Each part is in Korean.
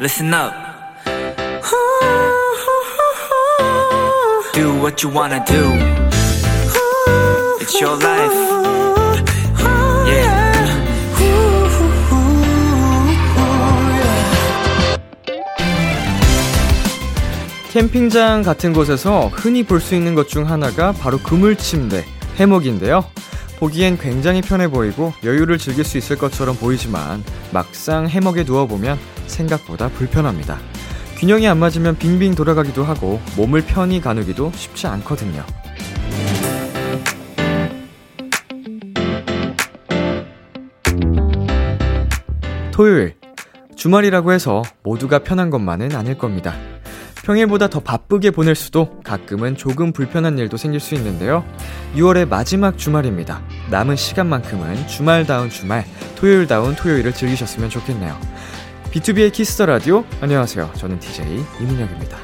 listen up. Do what you wanna do. It's your life. Yeah. 캠핑장 같은 곳에서 흔히 볼 수 있는 것 중 하나가 바로 그물 침대, 해먹인데요. 보기엔 굉장히 편해 보이고 여유를 즐길 수 있을 것처럼 보이지만 막상 해먹에 누워보면 생각보다 불편합니다. 균형이 안 맞으면 빙빙 돌아가기도 하고 몸을 편히 가누기도 쉽지 않거든요. 토요일. 주말이라고 해서 모두가 편한 것만은 아닐 겁니다. 평일보다 더 바쁘게 보낼 수도 가끔은 조금 불편한 일도 생길 수 있는데요. 6월의 마지막 주말입니다. 남은 시간만큼은 주말다운 주말, 토요일다운 토요일을 즐기셨으면 좋겠네요. B2B의 키스터 라디오. 안녕하세요. 저는 DJ 이민혁입니다.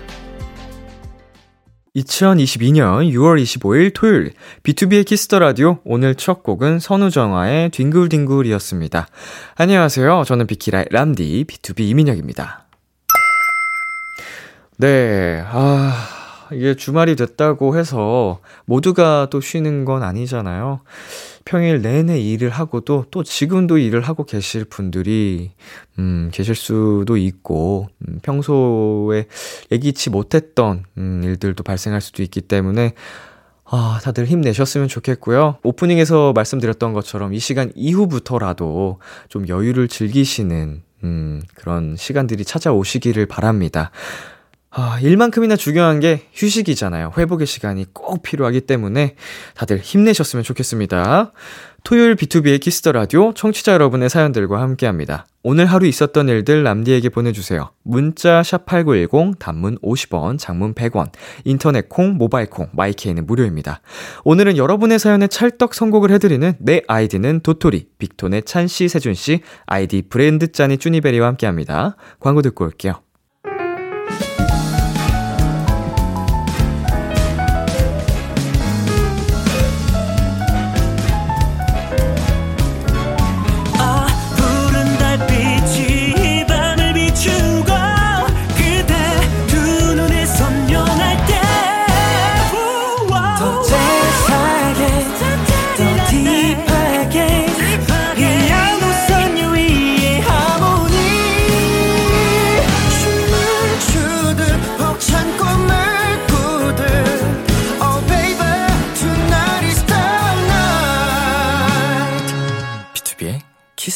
2022년 6월 25일 토요일 B2B의 키스터 라디오 오늘 첫 곡은 선우정아의 뒹굴뒹굴이었습니다. 안녕하세요. 저는 비키라의 람디 BTOB 이민혁입니다. 네. 아, 이게 주말이 됐다고 해서 모두가 또 쉬는 건 아니잖아요. 평일 내내 일을 하고도 또 지금도 일을 하고 계실 분들이, 음, 계실 수도 있고, 음, 평소에 예기치 못했던, 음, 일들도 발생할 수도 있기 때문에, 아, 다들 힘내셨으면 좋겠고요. 오프닝에서 말씀드렸던 것처럼 이 시간 이후부터라도 좀 여유를 즐기시는, 음, 그런 시간들이 찾아오시기를 바랍니다. 아, 일만큼이나 중요한 게 휴식이잖아요. 회복의 시간이 꼭 필요하기 때문에 다들 힘내셨으면 좋겠습니다. 토요일 비투비의 키스 더 라디오 청취자 여러분의 사연들과 함께 합니다. 오늘 하루 있었던 일들 남디에게 보내주세요. 문자 샵8910 단문 50원, 장문 100원, 인터넷 콩, 모바일 콩, my K는 무료입니다. 오늘은 여러분의 사연에 찰떡 선곡을 해드리는 내 아이디는 도토리, 빅톤의 찬씨, 세준씨, 아이디 브랜드 짠이 쭈니베리와 함께 합니다. 광고 듣고 올게요.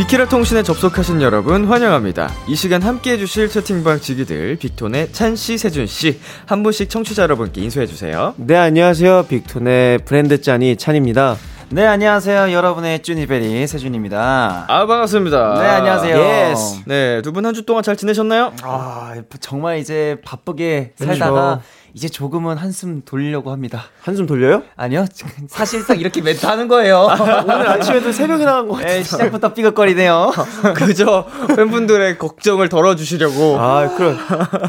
비키라 통신에 접속하신 여러분 환영합니다. 이 시간 함께 해주실 채팅방 지기들 빅톤의 찬씨, 세준씨 한 분씩 청취자 여러분께 인사해주세요. 네, 안녕하세요. 빅톤의 브랜드 짠이 찬입니다. 네, 안녕하세요. 여러분의 쭈니베리 세준입니다. 아 반갑습니다. 네, 안녕하세요. yes. 네, 두 분 한 주 동안 잘 지내셨나요? 아, 정말 이제 바쁘게 살다가 이제 조금은 한숨 돌리려고 합니다. 한숨 돌려요? 아니요. 사실상 이렇게 멘트 하는 거예요. 오늘 아침에도 새벽에 나간 것 같아요. 네, 시작부터 삐걱거리네요. 그저 팬분들의 걱정을 덜어주시려고. 아, 그럼.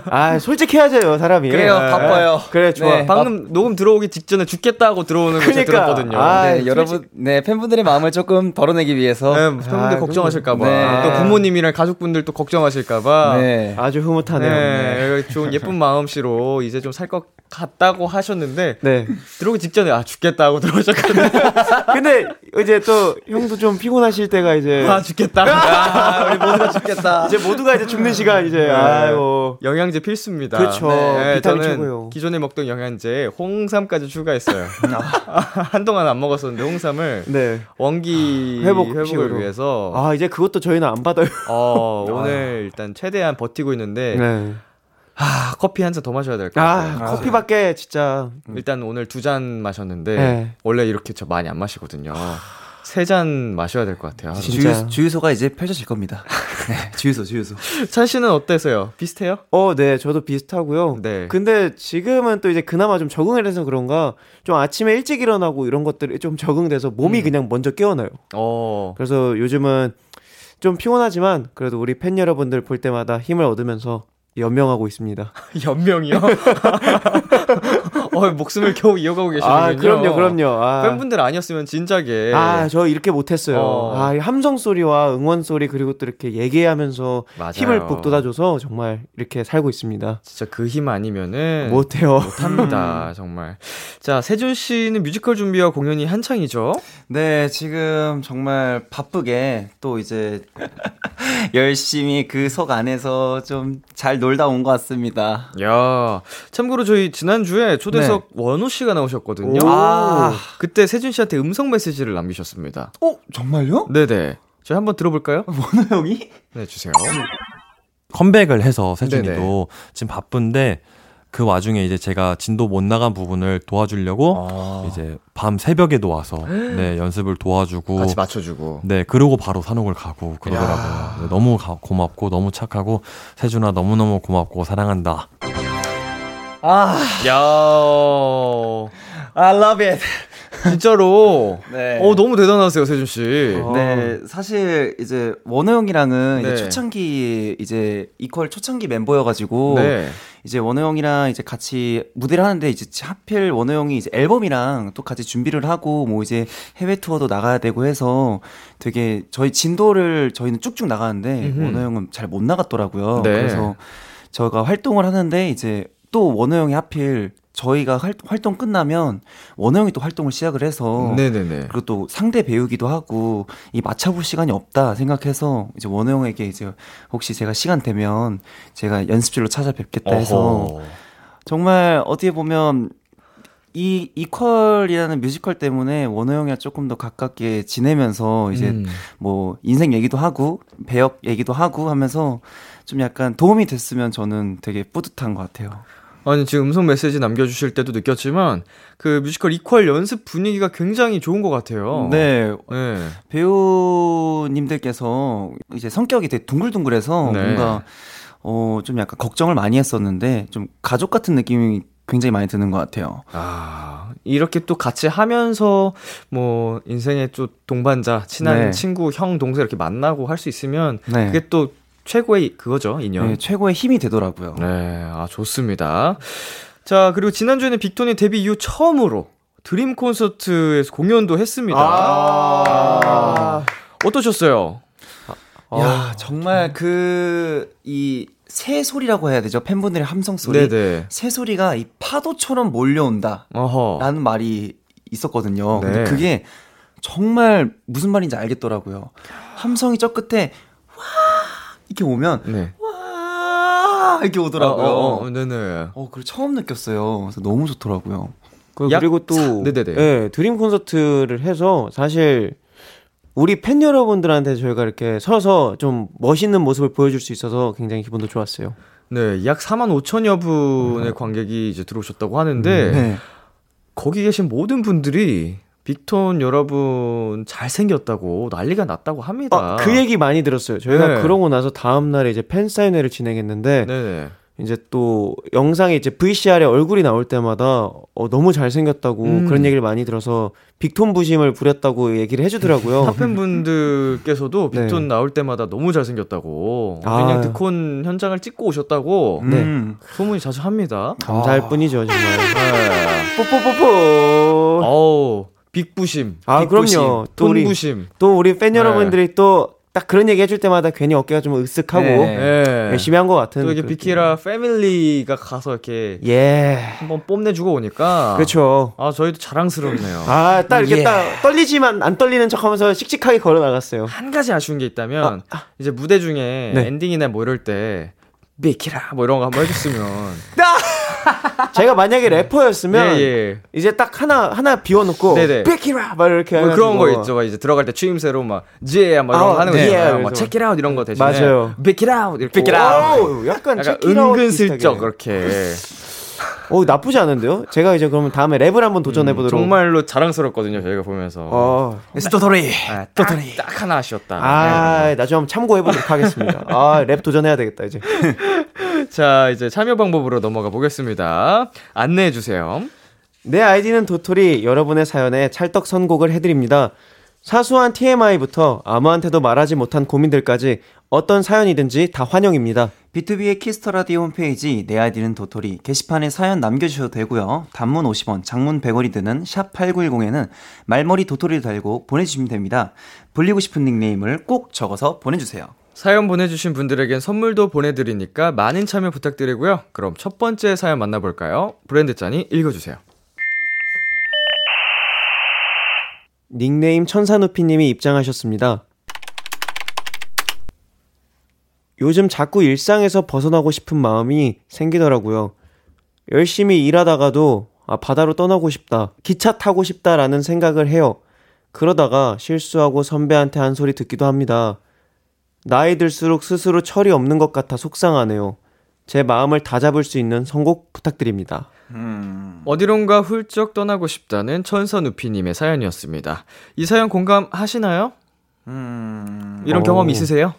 아, 솔직해야죠, 사람이. 그래요, 네. 바빠요. 그래, 좋아. 네. 방금 녹음 들어오기 직전에 죽겠다고 들어오는 거 제가 그러니까. 들었거든요. 아, 네, 솔직히- 여러분, 네, 팬분들의 마음을 조금 덜어내기 위해서. 네, 팬분들 아, 걱정하실까봐. 네. 또 부모님이랑 가족분들 또 걱정하실까봐. 네. 아주 흐뭇하네요. 네, 좀 예쁜 마음씨로 이제 좀 살것 같다고 하셨는데 네. 들어오기 직전에 아 죽겠다 하고 들어오셨거든요. 근데 이제 또 형도 좀 피곤하실 때가 이제 아 죽겠다. 아, 우리 모두가 죽겠다. 이제 모두가 이제 죽는 시간 이제 아이고. 영양제 필수입니다. 그렇죠. 비타민 저는 최고요. 기존에 먹던 영양제 홍삼까지 추가했어요. 한동안 안 먹었었는데 홍삼을 네. 원기 회복 회복을. 위해서 아, 이제 그것도 저희는 안 받아요. 어, 오늘 일단 최대한 버티고 있는데 네. 아, 커피 한 잔 더 마셔야 될것 아, 같아요. 커피밖에 진짜 일단 오늘 두 잔 마셨는데 네. 원래 이렇게 저 많이 안 마시거든요. 세 잔 마셔야 될 것 같아요. 진짜. 주유, 주유 소가 이제 펼쳐질 겁니다. 네, 주유소, 주유소. 찬 씨는 어때서요? 비슷해요? 어, 네, 저도 비슷하고요. 네. 근데 지금은 또 이제 그나마 좀 적응을 해서 그런가 좀 아침에 일찍 일어나고 이런 것들이 좀 적응돼서 몸이 음. 그냥 먼저 깨어나요. 어. 그래서 요즘은 좀 피곤하지만 그래도 우리 팬 여러분들 볼 때마다 힘을 얻으면서 연명하고 있습니다. 연명이요? 어, 목숨을 겨우 이어가고 계시는군요. 아, 그럼요, 그럼요. 아, 팬분들 아니었으면 진작에. 아, 저 이렇게 못했어요. 어. 아, 이 함성 소리와 응원 소리 그리고 또 이렇게 얘기하면서 맞아요. 힘을 북돋아줘서 정말 이렇게 살고 있습니다. 진짜 그 힘 아니면은 못해요. 못합니다, 정말. 자, 세준 씨는 뮤지컬 준비와 공연이 한창이죠? 네, 지금 정말 바쁘게 또 이제 열심히 그 속 안에서 좀 잘 놀다 온 것 같습니다. 야, 참고로 저희 지난주에 초대 석 원호 씨가 나오셨거든요. 오. 아, 그때 세준 씨한테 음성 메시지를 남기셨습니다. 어, 정말요? 네네. 저희 한번 들어볼까요? 원호 형이? 네, 주세요. 컴백을 해서 세준이도 네네. 지금 바쁜데 그 와중에 이제 제가 진도 못 나간 부분을 도와주려고 아. 이제 밤 새벽에도 와서 네 연습을 도와주고 같이 맞춰주고. 네 그러고 바로 산옥을 가고 그러더라고요. 야. 네, 너무 가- 고맙고 너무 착하고 세준아 너무 너무 고맙고 사랑한다. 아, 야 I love it. 진짜로. 네. 어, 너무 대단하세요, 세준 씨. 어. 네, 사실 이제 원호 형이랑은 네. 이제 초창기 이제 이퀄 초창기 멤버여 가지고 네. 이제 원호 형이랑 이제 같이 무대를 하는데 이제 하필 원호 형이 이제 앨범이랑 또 같이 준비를 하고 뭐 이제 해외 투어도 나가야 되고 해서 되게 저희 진도를 저희는 쭉쭉 나가는데 음흠. 원호 형은 잘 못 나갔더라고요. 네. 그래서 저희가 활동을 하는데 이제 또 원호 형이 하필 저희가 활, 활동 끝나면 원호 형이 또 활동을 시작을 해서 네네네. 그리고 또 상대 배우기도 하고 이 맞춰볼 시간이 없다 생각해서 이제 원호 형에게 이제 혹시 제가 시간 되면 제가 연습실로 찾아뵙겠다 해서 어허. 정말 어떻게 보면 이 이퀄이라는 뮤지컬 때문에 원호 형이랑 조금 더 가깝게 지내면서 이제 음. 뭐 인생 얘기도 하고 배역 얘기도 하고 하면서 좀 약간 도움이 됐으면 저는 되게 뿌듯한 것 같아요. 아니 지금 음성 메시지 남겨주실 때도 느꼈지만 그 뮤지컬 이퀄 연습 분위기가 굉장히 좋은 것 같아요. 네, 네. 배우님들께서 이제 성격이 되게 둥글둥글해서 네. 뭔가 어좀 약간 걱정을 많이 했었는데 좀 가족 같은 느낌이 굉장히 많이 드는 것 같아요. 아 이렇게 또 같이 하면서 뭐 인생의 또 동반자, 친한 네. 친구, 형, 동생 이렇게 만나고 할 수 있으면 네. 그게 또 최고의 그거죠 인연. 네, 최고의 힘이 되더라고요. 네, 아 좋습니다. 자 그리고 지난주에는 빅톤이 데뷔 이후 처음으로 드림 콘서트에서 공연도 했습니다. 아. 어떠셨어요? 야 정말 그 이 새 소리라고 해야 되죠 팬분들의 함성 소리. 네네. 새 소리가 이 파도처럼 몰려온다. 어허. 라는 말이 있었거든요. 네. 근데 그게 정말 무슨 말인지 알겠더라고요. 함성이 저 끝에 와 이렇게 오면 네. 와 이렇게 오더라고요. 어, 어, 어, 어, 네네. 그걸 처음 느꼈어요. 그래서 너무 좋더라고요. 그- 약- 그리고 또 네네네. 예, 드림 콘서트를 해서 사실 우리 팬 여러분들한테 저희가 이렇게 서서 좀 멋있는 모습을 보여줄 수 있어서 굉장히 기분도 좋았어요. 네, 약 4만 5천여 분의 관객이 이제 들어오셨다고 하는데 네. 거기 계신 모든 분들이 빅톤 여러분 잘생겼다고 난리가 났다고 합니다. 아, 그 얘기 많이 들었어요. 저희가 네. 그러고 나서 다음 날에 이제 팬 사인회를 진행했는데 네네. 이제 또 영상에 이제 VCR에 얼굴이 나올 때마다 어, 너무 잘생겼다고 음. 그런 얘기를 많이 들어서 빅톤 부심을 부렸다고 얘기를 해주더라고요. 탑팬분들께서도 네. 빅톤 나올 때마다 너무 잘생겼다고 아. 그냥 드콘 현장을 찍고 오셨다고 네. 음. 소문이 자주 합니다. 감사할 뿐이죠 정말. 네. 뽀뽀뽀뽀. 어우 빅부심, 아 빅부심, 그럼요. 또 우리 톤부심. 또 우리 팬 네. 여러분들이 또딱 그런 얘기 해줄 때마다 괜히 어깨가 좀 으쓱하고 네. 네. 열심히 한 것 같은. 또 이게 비키라 패밀리가 가서 이렇게. 예. 한번 뽐내주고 오니까 그렇죠. 아 저희도 자랑스럽네요. 아, 딱 이렇게 예. 딱 떨리지만 안 떨리는 척 하면서 씩씩하게 걸어 나갔어요. 한 가지 아쉬운 게 있다면 이제 무대 중에 네. 엔딩이나 뭐 이럴 때 비키라 뭐 이런 거 한번 해줬으면 제가 만약에 래퍼였으면 예, 예. 이제 딱 하나 하나 비워놓고. 빅키라 막 이렇게 뭐 그런 거. 있죠. 막 이제 들어갈 때 추임새로 막 지야 막 이런 아, 거 하는 거 네. 있잖아요. 예, 막 아웃 이런 거 대신에 맞아요. 비키라 이렇게 오, 약간 약간 check it out 은근슬쩍. 그렇게 어, 나쁘지 않은데요? 제가 이제 그러면 다음에 랩을 한번 도전해 보도록. 정말로 자랑스럽거든요, 저희가 보면서. 어. 스토토리. 아, 딱, 딱 하나 아쉬웠다. 아, 나중에 한번 참고해 보도록 하겠습니다. 아, 랩 도전해야 되겠다, 이제. 네. 자, 이제 참여 방법으로 넘어가 보겠습니다. 안내해 주세요. 내 아이디는 도토리 여러분의 사연에 찰떡 선곡을 해드립니다. 사소한 TMI부터 아무한테도 말하지 못한 고민들까지 어떤 사연이든지 다 환영입니다. 비투비의 키스 더 라디오 홈페이지 내 아이디는 도토리 게시판에 사연 남겨주셔도 되고요. 단문 50원, 장문 100원이 드는 샵 8910에는 말머리 도토리를 달고 보내주시면 됩니다. 불리고 싶은 닉네임을 꼭 적어서 보내주세요. 사연 보내주신 분들에겐 선물도 보내드리니까 많은 참여 부탁드리고요. 그럼 첫 번째 사연 만나볼까요? 브랜드 짠이 읽어주세요. 닉네임 천사누피님이 입장하셨습니다. 요즘 자꾸 일상에서 벗어나고 싶은 마음이 생기더라고요. 열심히 일하다가도 아, 바다로 떠나고 싶다, 기차 타고 싶다라는 생각을 해요. 그러다가 실수하고 선배한테 한 소리 듣기도 합니다. 나이 들수록 스스로 철이 없는 것 같아 속상하네요. 제 마음을 다잡을 수 있는 선곡 부탁드립니다. 어디론가 훌쩍 떠나고 싶다는 천서누피님의 사연이었습니다. 이 사연 공감하시나요? 음, 이런 오. 경험 있으세요?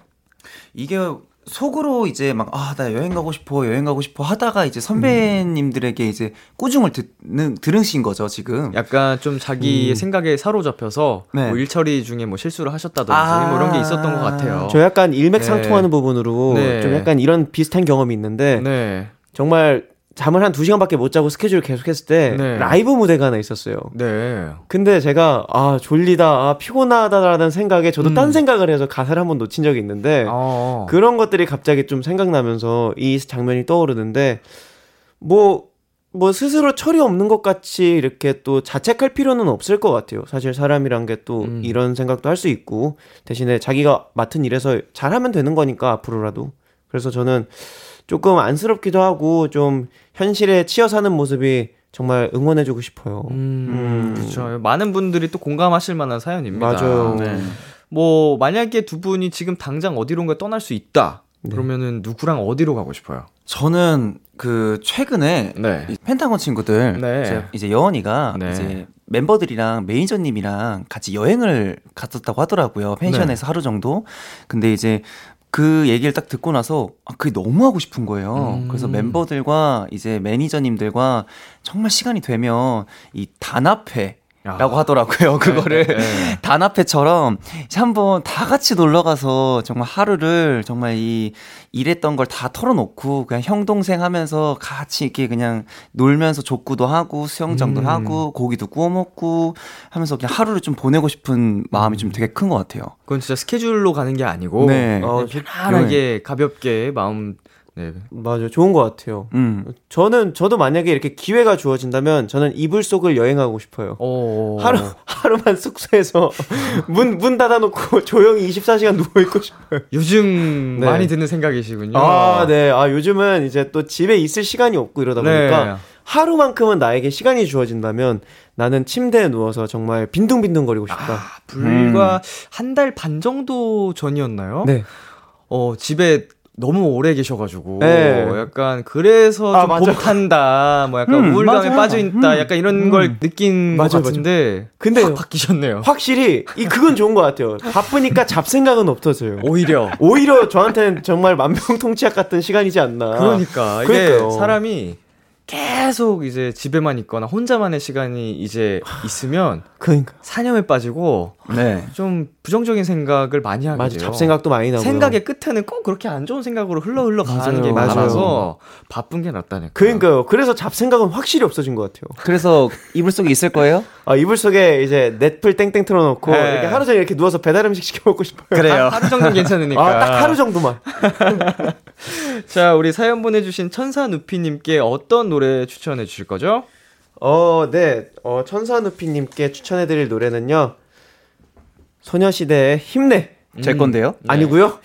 이게 속으로 이제 막, 아, 나 여행 가고 싶어, 여행 가고 싶어 하다가 이제 선배님들에게 이제 꾸중을 듣는, 들으신 거죠, 지금. 약간 좀 자기의 생각에 사로잡혀서 네. 뭐 일처리 중에 뭐 실수를 하셨다든지 아. 뭐 이런 게 있었던 것 같아요. 저 약간 일맥상통하는 네. 부분으로 네. 좀 약간 이런 비슷한 경험이 있는데 네. 정말 잠을 한 2시간밖에 못 자고 스케줄을 계속했을 때 네. 라이브 무대가 하나 있었어요. 네. 근데 제가 아 졸리다 아 피곤하다라는 생각에 저도 음. 딴 생각을 해서 가사를 한번 놓친 적이 있는데 어. 그런 것들이 갑자기 좀 생각나면서 이 장면이 떠오르는데 뭐, 뭐 스스로 철이 없는 것 같이 이렇게 또 자책할 필요는 없을 것 같아요. 사실 사람이란 게또 음. 이런 생각도 할 수 있고 대신에 자기가 맡은 일에서 잘하면 되는 거니까 앞으로라도. 그래서 저는 조금 안쓰럽기도 하고 좀 현실에 치여 사는 모습이 정말 응원해주고 싶어요. 음, 그렇죠. 많은 분들이 또 공감하실 만한 사연입니다. 맞아요. 네. 뭐 만약에 두 분이 지금 당장 어디론가 떠날 수 있다. 네. 그러면은 누구랑 어디로 가고 싶어요? 저는 그 최근에 네. 이 펜타곤 친구들 네. 이제, 여원이가 네. 이제 멤버들이랑 매니저님이랑 같이 여행을 갔었다고 하더라고요 펜션에서 하루 정도 근데 이제 그 얘기를 딱 듣고 나서 아, 그게 너무 하고 싶은 거예요 음. 그래서 멤버들과 이제 매니저님들과 정말 시간이 되면 이 단합회 라고 하더라고요. 그거를 네, 네. 단합회처럼 한번 다 같이 놀러 가서 정말 하루를 정말 이 일했던 걸 다 털어놓고 그냥 형 동생 하면서 같이 이렇게 그냥 놀면서 족구도 하고 수영장도 음. 하고 고기도 구워 먹고 하면서 그냥 하루를 좀 보내고 싶은 마음이 좀 되게 큰 것 같아요. 그건 진짜 스케줄로 가는 게 아니고 네. 어, 편안하게 가볍게 마음 네. 맞아요. 좋은 것 같아요. 음. 저는 저도 만약에 이렇게 기회가 주어진다면 저는 이불 속을 여행하고 싶어요. 어. 하루 하루만 숙소에서 문 문 닫아놓고 조용히 24시간 누워 있고 싶어요. 요즘 네. 많이 드는 생각이시군요. 아, 네. 아 요즘은 이제 또 집에 있을 시간이 없고 이러다 보니까 네. 하루만큼은 나에게 시간이 주어진다면 나는 침대에 누워서 정말 빈둥빈둥거리고 싶다. 아, 불과 한달 반 정도 전이었나요? 네. 어, 집에 너무 오래 계셔가지고 네. 약간 그래서 아, 좀 맞아. 봄탄다 뭐 약간 음, 우울감에 맞아요. 빠져 있다 음. 약간 이런 걸 느낀 맞아, 것 같은데 근데 확 바뀌셨네요 확실히 이 그건 좋은 것 같아요. 바쁘니까 잡생각은 없어져요. 오히려 오히려 저한테는 정말 만병통치약 같은 시간이지 않나. 그러니까 이게 그러니까요. 사람이 계속 이제 집에만 있거나 혼자만의 시간이 이제 있으면 그러니까. 사념에 빠지고 네. 좀 부정적인 생각을 많이 하게 맞아. 돼요. 잡생각도 많이 나고. 생각의 끝에는 꼭 그렇게 안 좋은 생각으로 흘러 흘러 가는. 게 맞아요. 많아서 바쁜 게 낫다니까. 그러니까요. 그래서 잡생각은 확실히 없어진 것 같아요. 그래서 이불 속에 있을 거예요? 아, 이불 속에 이제 넷플 땡땡 틀어놓고 네. 이렇게 하루 종일 이렇게 누워서 배달 음식 시켜 먹고 싶어요. 그래요. 하 루 정도 괜찮으니까. 아, 딱 하루 정도만. 자, 우리 사연 보내주신 천사 누피님께 어떤 노래 추천해 주실 거죠? 어, 네. 어, 천사누피님께 추천해 드릴 노래는요. 소녀시대의 힘내. 제 건데요? 아니고요.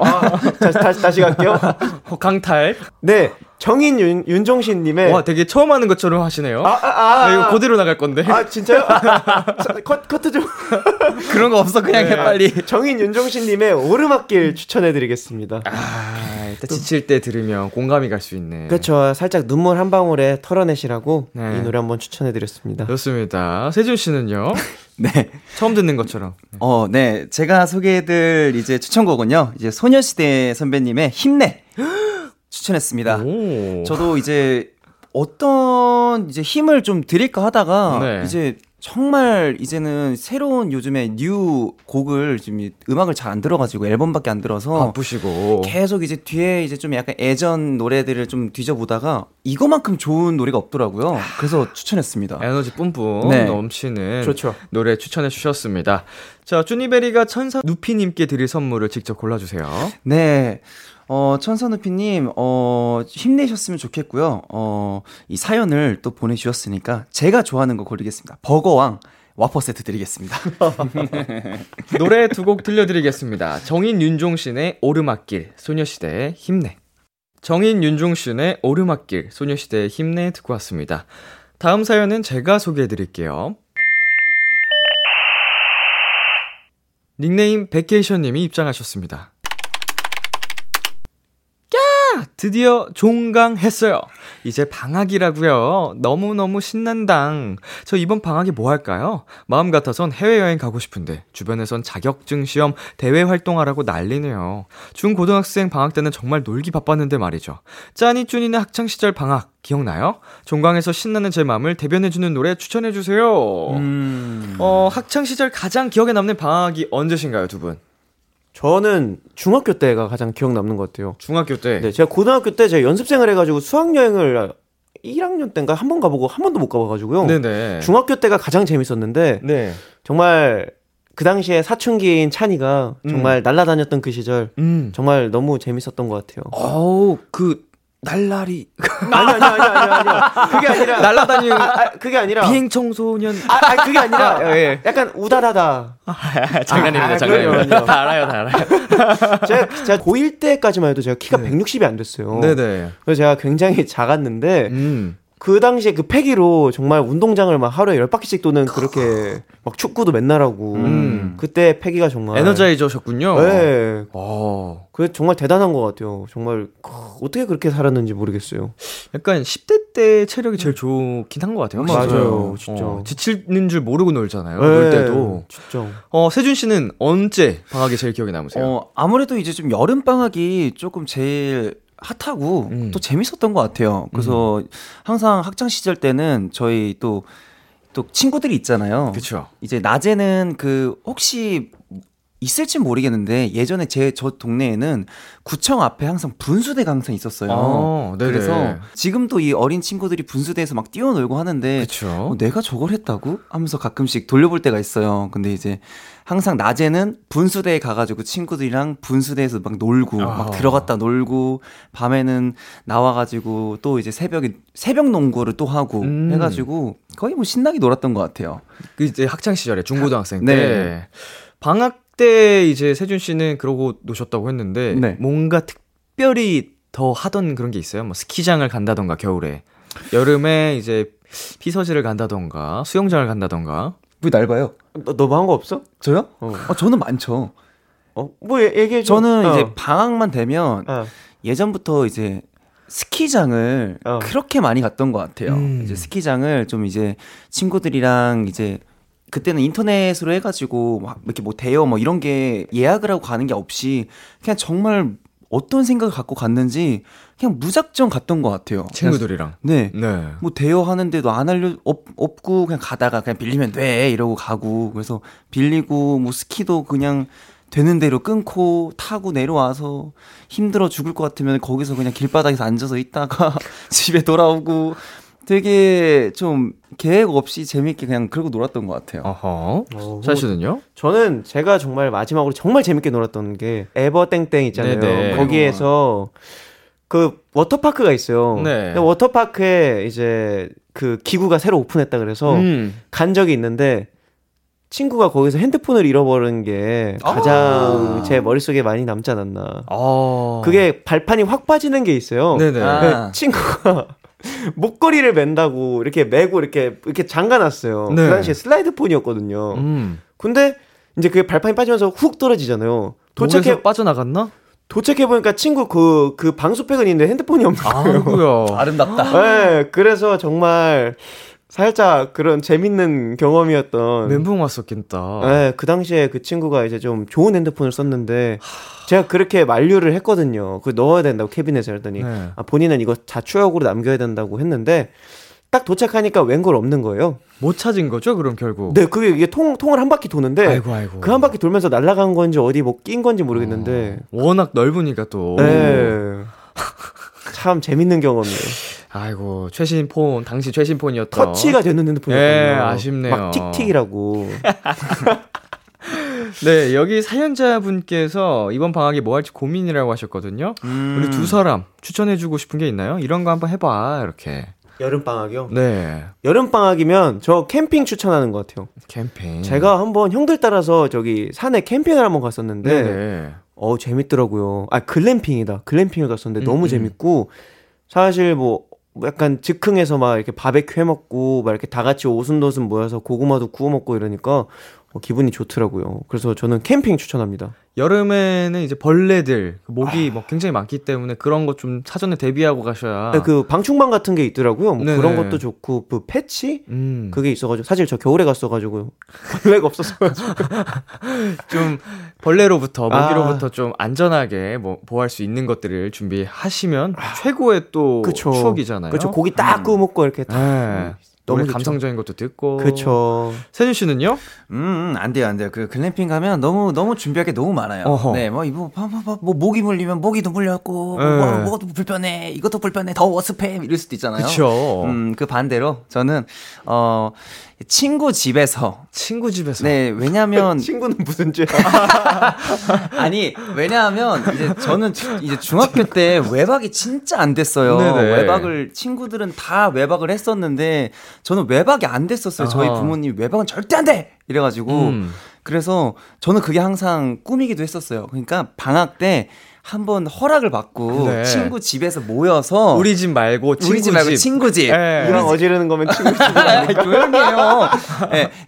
아, 다시, 다시, 다시 갈게요. 어, 강탈. 네. 정인 윤, 윤종신님의 와, 되게 처음 하는 것처럼 하시네요. 아, 아, 아, 아, 이거 아. 그대로 나갈 건데. 아 진짜요? 자, 컷, 커트 좀 그런 거 없어 그냥 해 빨리. 정인 윤종신님의 오르막길 추천해드리겠습니다. 아, 일단 지칠 때 들으면 공감이 갈 수 있네. 그렇죠. 살짝 눈물 한 방울에 털어내시라고 네. 이 노래 한번 추천해드렸습니다. 좋습니다. 세준 씨는요? 네. 처음 듣는 것처럼. 어, 네. 제가 소개해드릴 이제 추천곡은요. 이제 소녀시대 선배님의 힘내! 추천했습니다. 오. 저도 이제 어떤 이제 힘을 좀 드릴까 하다가 네. 이제 정말 이제는 새로운 요즘에 new 곡을 지금 음악을 잘 안 들어가지고 앨범밖에 안 들어서 바쁘시고. 계속 이제 뒤에 이제 좀 약간 예전 노래들을 좀 뒤져보다가 이거만큼 좋은 노래가 없더라고요. 그래서 추천했습니다. 에너지 뿜뿜 네. 넘치는 좋죠. 노래 추천해 주셨습니다. 자, 쭈니베리가 천사 누피님께 드릴 선물을 직접 골라주세요. 네. 어, 천선우피님, 어, 힘내셨으면 좋겠고요. 어, 이 사연을 또 보내주셨으니까 제가 좋아하는 거 고르겠습니다. 버거왕 와퍼 세트 드리겠습니다. 노래 두 곡 들려드리겠습니다. 정인 윤종신의 오르막길, 소녀시대의 힘내. 정인 윤종신의 오르막길, 소녀시대의 힘내 듣고 왔습니다. 다음 사연은 제가 소개해 드릴게요. 닉네임 베케이션님이 입장하셨습니다. 야! 드디어 종강했어요. 이제 방학이라고요. 너무너무 신난당. 저 이번 방학에 뭐 할까요? 마음 같아선 해외여행 가고 싶은데 주변에선 자격증 시험, 대외 활동하라고 난리네요. 중고등학생 방학 때는 정말 놀기 바빴는데 말이죠. 짜니 쭈니네 학창 시절 방학 기억나요? 종강에서 신나는 제 마음을 대변해주는 노래 추천해주세요. 음. 어, 학창 시절 가장 기억에 남는 방학이 언제신가요, 두 분? 저는 중학교 때가 가장 기억 남는 것 같아요. 중학교 때. 네, 제가 고등학교 때 제가 연습생을 해가지고 수학 여행을 1학년 때인가 한 번 가보고 한 번도 못 가봐가지고요. 네네. 중학교 때가 가장 재밌었는데 네. 정말 그 당시에 사춘기인 찬이가 정말 날라다녔던 그 시절 음. 정말 너무 재밌었던 것 같아요. 어우, 그, 날라리. 아니 아니 아니 아니 아니 그게 아니라 날라다니는 아, 아, 그게 아니라 비행 청소년. 아, 아 그게 아니라 아, 예. 약간 우다다다. 장난입니다, 아, 장난입니다. 다 알아요, 다 알아요. 제가 제가 고1 때까지만 해도 제가 키가 160이 안 됐어요. 네네. 그래서 제가 굉장히 작았는데 음. 그 당시에 그 패기로 정말 운동장을 막 하루에 열 바퀴씩 도는 그렇게 막 축구도 맨날 하고 음. 그때 패기가 정말 에너자이저셨군요. 네, 어. 그 정말 대단한 것 같아요. 정말 크, 어떻게 그렇게 살았는지 모르겠어요. 약간 10대 때 체력이 제일 좋긴 한 것 같아요. 확실히. 맞아요, 진짜. 어, 지치는 줄 모르고 놀잖아요. 놀 네, 때도. 진짜. 어, 세준 씨는 언제 방학이 제일 기억에 남으세요? 어, 아무래도 이제 좀 여름 방학이 조금 제일 핫하고 음. 또 재밌었던 것 같아요. 그래서 항상 학창 시절 때는 저희 또 또 친구들이 있잖아요. 그쵸. 이제 낮에는 그 혹시 있을지 모르겠는데 예전에 제 저 동네에는 구청 앞에 항상 분수대가 항상 있었어요. 아. 그래서 지금도 이 어린 친구들이 분수대에서 막 뛰어놀고 하는데. 어, 내가 저걸 했다고 하면서 가끔씩 돌려볼 때가 있어요. 근데 이제 항상 낮에는 분수대에 가가지고 친구들이랑 분수대에서 막 놀고 아. 막 들어갔다 놀고 밤에는 나와가지고 또 이제 새벽에 새벽 농구를 또 하고 음. 해가지고 거의 뭐 신나게 놀았던 것 같아요. 그 이제 학창 시절에 중고등학생 네. 때 방학 때 이제 세준 씨는 그러고 노셨다고 했는데 네. 뭔가 특별히 더 하던 그런 게 있어요? 뭐 스키장을 간다던가 겨울에 여름에 이제 피서지를 간다던가 수영장을 간다던가 왜 날 봐요? 너, 너뭐 한거 없어? 저요? 어. 어, 저는 많죠. 어, 뭐 얘- 얘기해 줘. 저는 어. 이제 방학만 되면 어. 예전부터 이제 스키장을 어. 그렇게 많이 갔던 것 같아요. 음. 이제 스키장을 좀 이제 친구들이랑 이제 그때는 인터넷으로 해가지고 막 이렇게 뭐 대여 뭐 이런 게 예약을 하고 가는 게 없이 그냥 정말 어떤 생각을 갖고 갔는지 그냥 무작정 갔던 것 같아요. 친구들이랑 네. 네. 뭐 대여하는데도 안 알려 없, 없고 그냥 가다가 그냥 빌리면 돼 이러고 가고 그래서 빌리고 뭐 스키도 그냥 되는 대로 끊고 타고 내려와서 힘들어 죽을 것 같으면 거기서 그냥 길바닥에서 앉아서 있다가 집에 돌아오고 되게 좀 계획 없이 재밌게 그냥 그러고 놀았던 것 같아요. 어허. 어, 사 씨는요? 저는 제가 정말 마지막으로 정말 재밌게 놀았던 게 에버땡땡 있잖아요. 네네. 거기에서 그 워터파크가 있어요. 네. 근데 워터파크에 이제 그 기구가 새로 오픈했다 그래서 음. 간 적이 있는데 친구가 거기서 핸드폰을 잃어버린 게 가장 제 머릿속에 많이 남지 않았나. 어. 그게 발판이 확 빠지는 게 있어요. 네네. 아. 네, 친구가 목걸이를 맨다고 이렇게 메고 이렇게 이렇게 잠가놨어요. 네. 그 당시에 슬라이드 폰이었거든요. 음. 근데 이제 그게 발판이 빠지면서 훅 떨어지잖아요. 도착해 도착해 빠져나갔나? 도착해 보니까 친구 그그 방수팩은 있는데 핸드폰이 없는 거예요. 아이고야. 아름답다. 네, 그래서 정말 살짝 그런 재밌는 경험이었던. 멘붕 왔었겠다. 네, 그 당시에 그 친구가 이제 좀 좋은 핸드폰을 썼는데 제가 그렇게 만류를 했거든요. 그 넣어야 된다고 캐비넷에 했더니 네. 아, 본인은 이거 다 추억으로 남겨야 된다고 했는데 딱 도착하니까 웬걸 없는 거예요. 못 찾은 거죠, 그럼 결국. 네, 그게 이게 통 통을 한 바퀴 도는데 아이고 아이고. 그 한 바퀴 돌면서 날아간 건지 어디 뭐 낀 건지 모르겠는데 워낙 넓으니까 또. 네. 참 재밌는 경험이에요. 아이고 최신 폰 당시 최신 폰이었던. 터치가 되는 핸드폰이었거든요. 네, 아쉽네요. 막 틱틱이라고. 네 여기 사연자분께서 이번 방학에 뭐 할지 고민이라고 하셨거든요. 음. 우리 두 사람 추천해주고 싶은 게 있나요? 이런 거 한번 해봐 이렇게. 여름 방학이요? 네 여름 방학이면 저 캠핑 추천하는 것 같아요. 캠핑. 제가 한번 형들 따라서 저기 산에 캠핑을 한번 갔었는데 네네. 어 재밌더라고요. 아 글램핑이다. 글램핑을 갔었는데 음, 너무 음. 재밌고 사실 뭐, 뭐 약간 즉흥해서 막 이렇게 바베큐 해 먹고 막 이렇게 다 같이 오순도순 모여서 고구마도 구워 먹고 이러니까 어, 기분이 좋더라고요. 그래서 저는 캠핑 추천합니다. 여름에는 이제 벌레들 모기 뭐 굉장히 많기 때문에 그런 거좀 사전에 대비하고 가셔야. 네, 그 방충망 같은 게 있더라고요. 뭐 네네. 그런 것도 좋고 그 패치 음. 그게 있어가지고 사실 저 겨울에 갔어가지고 벌레가 없었어. 좀 벌레로부터 아. 모기로부터 좀 안전하게 뭐 보호할 수 있는 것들을 준비하시면 최고의 또 그쵸. 추억이잖아요. 그렇죠. 고기 딱 구워 먹고 이렇게 딱. 네. 너무. 감성적인 것도 듣고. 그렇죠. 세준 씨는요? 음, 음, 안 돼요, 안 돼요. 그 글램핑 가면 너무 너무 준비할 게 너무 많아요. 어허. 네, 뭐 이거 봐, 봐, 봐, 뭐 모기 물리면 모기도 물렸고, 네. 뭐, 뭐도 불편해, 이것도 불편해, 더워 스팸 이럴 수도 있잖아요. 그쵸. 음, 그 반대로 저는 어 친구 집에서 친구 집에서. 네, 왜냐면 친구는 무슨 죄야? 아니 왜냐하면 이제 저는 주- 이제 중학교 때 외박이 진짜 안 됐어요. 네네. 외박을 친구들은 다 외박을 했었는데 저는 외박이 안 됐었어요. 저희. 부모님 외박은 절대 안 돼. 이래 가지고 음. 그래서 저는 그게 항상 꿈이기도 했었어요. 그러니까 방학 때 한번 허락을 받고 네. 친구 집에서 모여서 우리 집 말고 친구 우리 집 말고 집. 친구 집. 예. 이왕 어지르는 거면 친구 집. 아, 조용히 해요.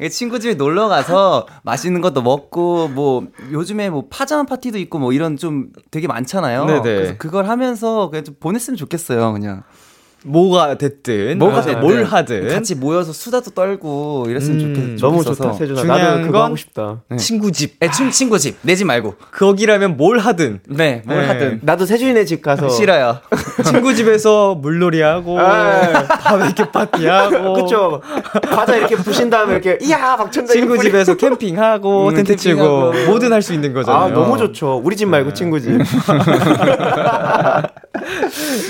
네, 친구 집에 놀러 가서 맛있는 것도 먹고, 뭐, 요즘에 뭐 파자마 파티도 있고, 뭐 이런 좀 되게 많잖아요. 네네. 그래서 그걸 하면서 그냥 좀 보냈으면 좋겠어요, 그냥. 뭐가 됐든. 뭐가. 됐든. 뭘 하든. 같이 모여서 수다도 떨고 이랬으면 음, 좋겠, 너무. 좋다, 세준아. 중요한 나도 그거 건 하고 싶다. 네. 친구 집. 애 친, 친구 집, 내 집 말고. 거기라면 뭘 하든. 네, 뭘 네. 하든. 나도 세준이네 집 가서 싫어요. 친구 집에서 물놀이 하고. 아. 바베큐 파티하고. 그쵸. 과자 이렇게 부신 다음에 이렇게 이야 막 천장에 친구. 집에서 캠핑하고 음, 텐트 치고 캠핑하고. 뭐든 할 수 있는 거잖아요. 아 너무 좋죠. 우리 집 말고 친구 집.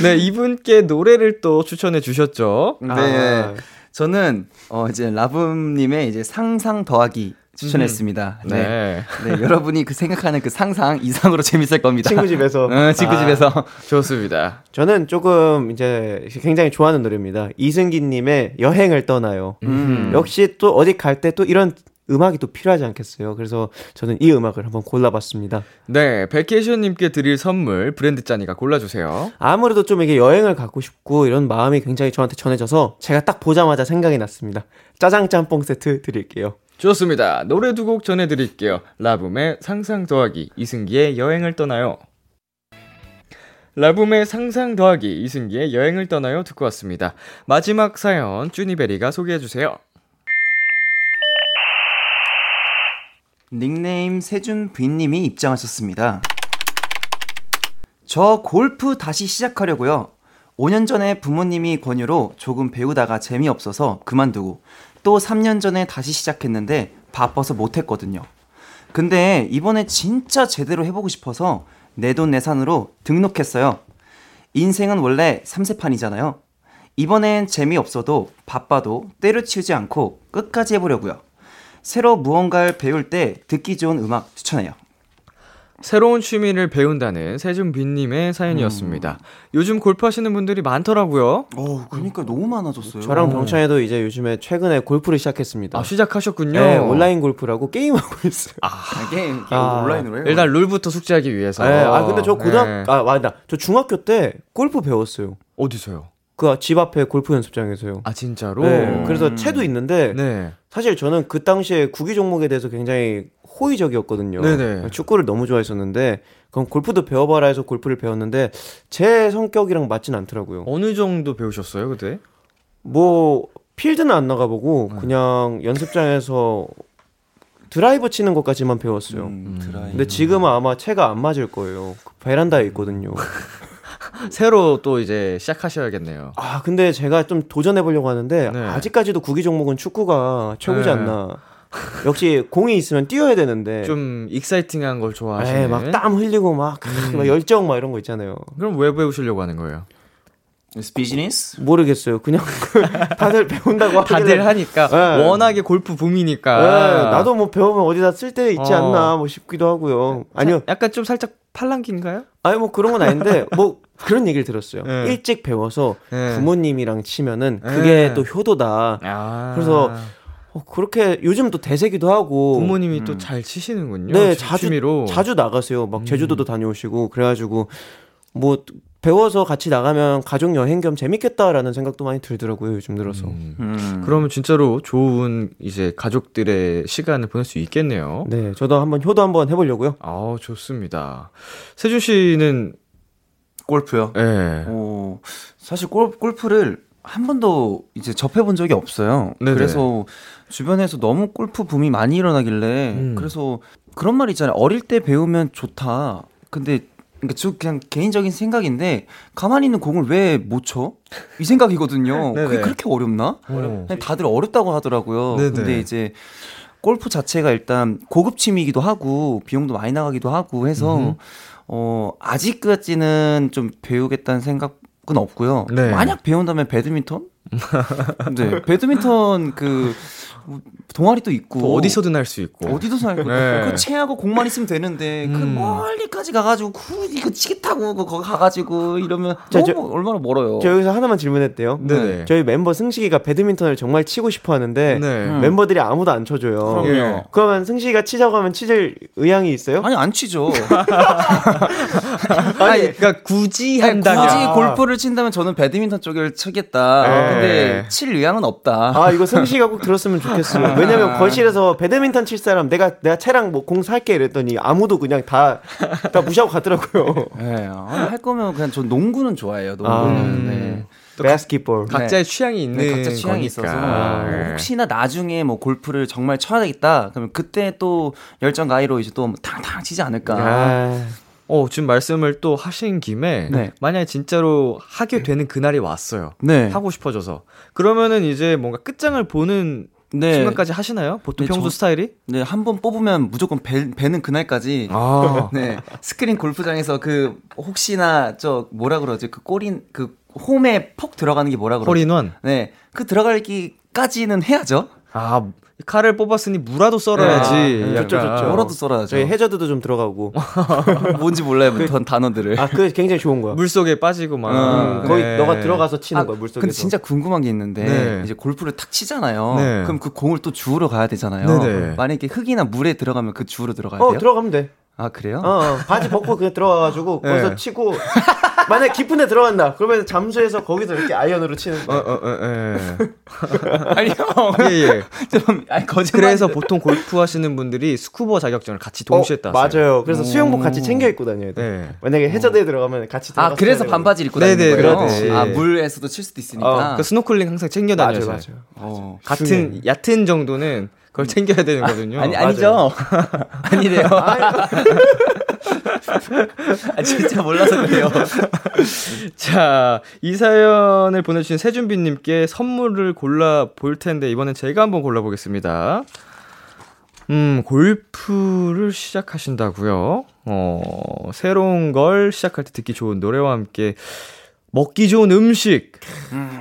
네, 이분께 노래를 또 추천해 주셨죠. 네. 아. 저는, 어, 이제 라붐님의 이제 상상 더하기 추천했습니다. 네. 네. 네, 여러분이 그 생각하는 그 상상 이상으로 재밌을 겁니다. 친구 집에서. 응, 친구 아. 집에서. 좋습니다. 저는 조금 이제 굉장히 좋아하는 노래입니다. 이승기님의 여행을 떠나요. 음. 역시 또 어디 갈 때 또 이런 음악이 또 필요하지 않겠어요. 그래서 저는 이 음악을 한번 골라봤습니다. 네, 백혜션님께 드릴 선물 브랜드 짜니가 골라주세요. 아무래도 좀 이게 여행을 가고 싶고 이런 마음이 굉장히 저한테 전해져서 제가 딱 보자마자 생각이 났습니다. 짜장 짬뽕 세트 드릴게요. 좋습니다. 노래 두 곡 전해드릴게요. 라붐의 상상 더하기, 이승기의 여행을 떠나요. 라붐의 상상 더하기, 이승기의 여행을 떠나요 듣고 왔습니다. 마지막 사연, 쭈니베리가 소개해주세요. 닉네임 세준 부인님이 입장하셨습니다. 저 골프 다시 시작하려고요. 5년 전에 부모님이 권유로 조금 배우다가 재미없어서 그만두고 또 3년 전에 다시 시작했는데 바빠서 못했거든요. 근데 이번에 진짜 제대로 해보고 싶어서 내돈내산으로 등록했어요. 인생은 원래 삼세판이잖아요. 이번엔 재미없어도 바빠도 때려치우지 않고 끝까지 해보려고요. 새로 무언가를 배울 때 듣기 좋은 음악 추천해요. 새로운 취미를 배운다는 세준빈님의 사연이었습니다. 요즘 골프하시는 분들이 많더라고요. 어, 그러니까 너무 많아졌어요. 저랑 병찬이도 이제 요즘에 최근에 골프를 시작했습니다. 아, 시작하셨군요. 네, 온라인 골프라고 게임하고 있어요. 아, 게임, 게임 아, 온라인으로 해요. 일단 룰부터 숙지하기 위해서. 네, 아 근데 저 고등학 네. 아 맞다. 저 중학교 때 골프 배웠어요. 어디서요? 그 집 앞에 골프 연습장에서요. 아, 진짜로? 네, 그래서 채도 있는데 네. 사실 저는 그 당시에 구기 종목에 대해서 굉장히 호의적이었거든요. 네네. 축구를 너무 좋아했었는데 그럼 골프도 배워봐라 해서 골프를 배웠는데 제 성격이랑 맞진 않더라고요. 어느 정도 배우셨어요, 그때? 뭐 필드는 안 나가보고 네. 그냥 연습장에서 드라이버 치는 것까지만 배웠어요. 음, 드라이. 근데 지금은 아마 채가 안 맞을 거예요. 그 베란다에 있거든요. 새로 또 이제 시작하셔야겠네요. 아 근데 제가 좀 도전해 보려고 하는데 네. 아직까지도 구기 종목은 축구가 최고지 네. 않나. 역시 공이 있으면 뛰어야 되는데 좀 exciting한 걸 좋아하시는. 에이, 막땀 흘리고 막, 음. 막 열정 막 이런 거 있잖아요. 그럼 왜 배우시려고 하는 거예요? 비즈니스? 모르겠어요. 그냥 다들 배운다고 하길래 다들 하니까 네. 워낙에 골프 붐이니까. 네, 나도 뭐 배우면 어디다 쓸 데 있지 어. 않나 뭐 싶기도 하고요. 아니요. 약간 좀 살짝 팔랑귀인가요? 아니 뭐 그런 건 아닌데 뭐 그런 얘기를 들었어요. 네. 일찍 배워서 네. 부모님이랑 치면은 그게 네. 또 효도다. 아. 그래서 어, 그렇게 요즘 또 대세기도 하고 부모님이 또잘 치시는군요. 네, 취- 자주 취미로. 자주 나가세요. 막 음. 제주도도 다녀오시고 그래가지고 뭐 배워서 같이 나가면 가족 여행 겸 재밌겠다라는 생각도 많이 들더라고요. 요즘 들어서. 음. 음. 그러면 진짜로 좋은 이제 가족들의 시간을 보낼 수 있겠네요. 네, 저도 한번 효도 한번 해보려고요. 아, 좋습니다. 세준 씨는 골프요? 예. 어, 사실 골, 골프를 한 번도 이제 접해본 적이 없어요. 네네. 그래서 주변에서 너무 골프 붐이 많이 일어나길래 음. 그래서 그런 말 있잖아요. 어릴 때 배우면 좋다. 근데 그러니까 저 그냥 개인적인 생각인데 가만히 있는 공을 왜 못 쳐? 이 생각이거든요. 그게. 그렇게 어렵나? 어. 다들 어렵다고 하더라고요. 네네. 근데 이제 골프 자체가 일단 고급 취미이기도 하고 비용도 많이 나가기도 하고 해서 음흠. 어 아직까지는 좀 배우겠다는 생각은 없고요. 네. 만약 배운다면 배드민턴? 네, 배드민턴 그 동아리도 있고 또 어디서든 할 수 있고. 어디도 살고 네. 그 채하고 공만 있으면 되는데 그 음. 멀리까지 가가지고 그 이거 치기 타고 그 거기 가가지고 이러면 자, 너무 얼마나 멀어요. 저 여기서 하나만 질문했대요. 네네. 저희 멤버 승식이가 배드민턴을 정말 치고 싶어 하는데 네. 음. 멤버들이 아무도 안 쳐줘요. 그럼요. 예. 그러면 승식이가 치자고 하면 치질 의향이 있어요? 아니 안 치죠. 아니, 그러니까 굳이 아니, 한다면 굳이 골프를 친다면 저는 배드민턴 쪽을 치겠다. 네. 근데 칠 의향은 없다. 아 이거 승식이가 꼭 들었으면 좋겠어요. 왜냐면 거실에서 배드민턴 칠 사람 내가 내가 채랑 뭐 공 살게 이랬더니 아무도 그냥 다 다 무시하고 가더라고요. 네, 아, 할 거면 그냥 전 농구는 좋아해요. 농구는. 아, 네. 바스켓볼. 각자의 취향이 있는 네, 각자 취향이 거니까. 있어서 예. 혹시나 나중에 뭐 골프를 정말 쳐야 되겠다. 그러면 그때 또 열정 가위로 이제 또 탕탕 치지 않을까. 아, 어, 지금 말씀을 또 하신 김에 네. 만약에 진짜로 하게 되는 그날이 왔어요. 네. 하고 싶어져서. 그러면은 이제 뭔가 끝장을 보는 네. 순간까지 하시나요? 보통 네, 평소 저- 스타일이? 네, 한 번 뽑으면 무조건 배, 배는 그날까지. 아. 네. 스크린 골프장에서 그 혹시나 저 뭐라 그러지? 그 꼬린 그 홈에 퍽 들어가는 게 뭐라 그러지? 홀인원. 네. 그 들어갈 기까지는 해야죠. 아, 칼을 뽑았으니 무라도 썰어야지. 네. 약간. 좋죠, 좋죠. 뭐라도 썰어야죠. 저희 해저드도 좀 들어가고. 뭔지 몰라요, 그 단어들을. 아, 그 굉장히 좋은 거야. 물 속에 빠지고 막. 음, 거의 네. 너가 들어가서 치는 아, 거야 물 속에서. 근데 진짜 궁금한 게 있는데 네. 이제 골프를 탁 치잖아요. 네. 그럼 그 공을 또 주우러 가야 되잖아요. 네네. 만약에 흙이나 물에 들어가면 그 주우러 들어가야 어 돼요? 들어가면 돼. 아 그래요? 어, 어 바지 벗고 그냥 들어가가지고 네. 거기서 치고 만약 에 깊은 데 들어간다. 그러면 잠수해서 거기서 이렇게 아이언으로 치는 어, 거야. 어, 어, 예. 아니 형, 예, 예. 좀 아니 거짓말. 그래서 보통 골프 하시는 분들이 스쿠버 자격증을 같이 동시에 어, 따세요. 맞아요. 그래서 수영복 같이 챙겨 입고 다녀야 돼. 네. 만약에 해저드에 들어가면 같이 아 그래서 반바지 입고 다니는 거예요. 그렇지. 아 물에서도 칠 수도 있으니까. 그 스노클링 항상 챙겨 되고. 맞아요. 맞아요. 어. 같은. 얕은 정도는 그걸 챙겨야 되는 거거든요. 아니 아니죠. 아니래요. 아 진짜 몰라서 그래요. 자, 이 사연을 보내주신 세준비님께 선물을 골라 볼 텐데, 이번엔 제가 한번 골라보겠습니다. 음, 골프를 시작하신다고요? 어, 새로운 걸 시작할 때 듣기 좋은 노래와 함께 먹기 좋은 음식.